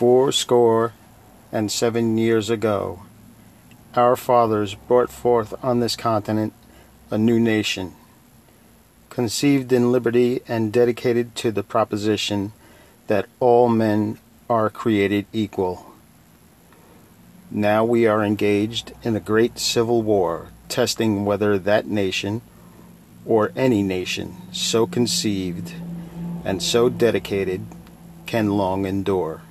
Four score and seven years ago, our fathers brought forth on this continent a new nation, conceived in liberty and dedicated to the proposition that all men are created equal. Now we are engaged in a great civil war, testing whether that nation, or any nation so conceived and so dedicated, can long endure.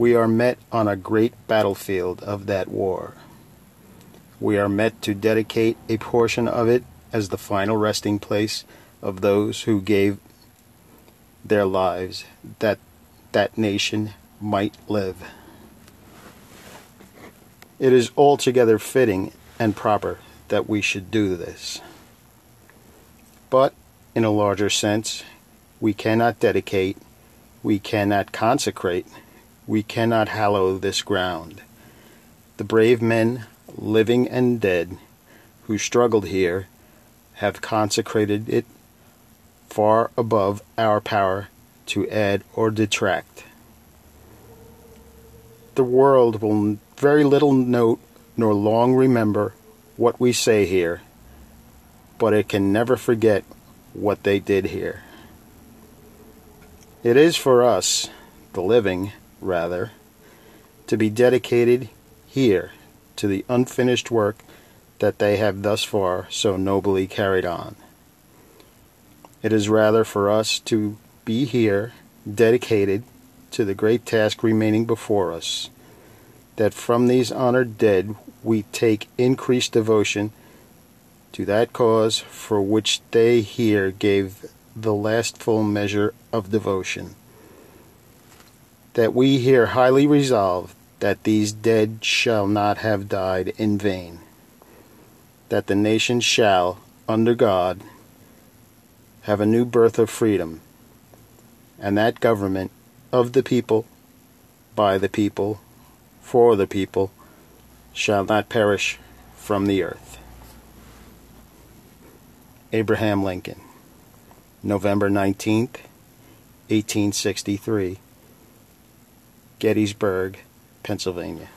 We are met on a great battlefield of that war. We are met to dedicate a portion of it as the final resting place of those who gave their lives that that nation might live. It is altogether fitting and proper that we should do this. But, in a larger sense, we cannot dedicate, we cannot consecrate, we cannot hallow this ground. The brave men, living and dead, who struggled here, have consecrated it far above our power to add or detract. The world will very little note nor long remember what we say here, but it can never forget what they did here. It is for us, the living, rather, to be dedicated here to the unfinished work that they have thus far so nobly carried on. It is rather for us to be here dedicated to the great task remaining before us, that from these honored dead we take increased devotion to that cause for which they here gave the last full measure of devotion that we here highly resolve that these dead shall not have died in vain, that the nation shall, under God, have a new birth of freedom, and that government of the people, by the people, for the people, shall not perish from the earth. Abraham Lincoln, November 19th, 1863. Gettysburg, Pennsylvania.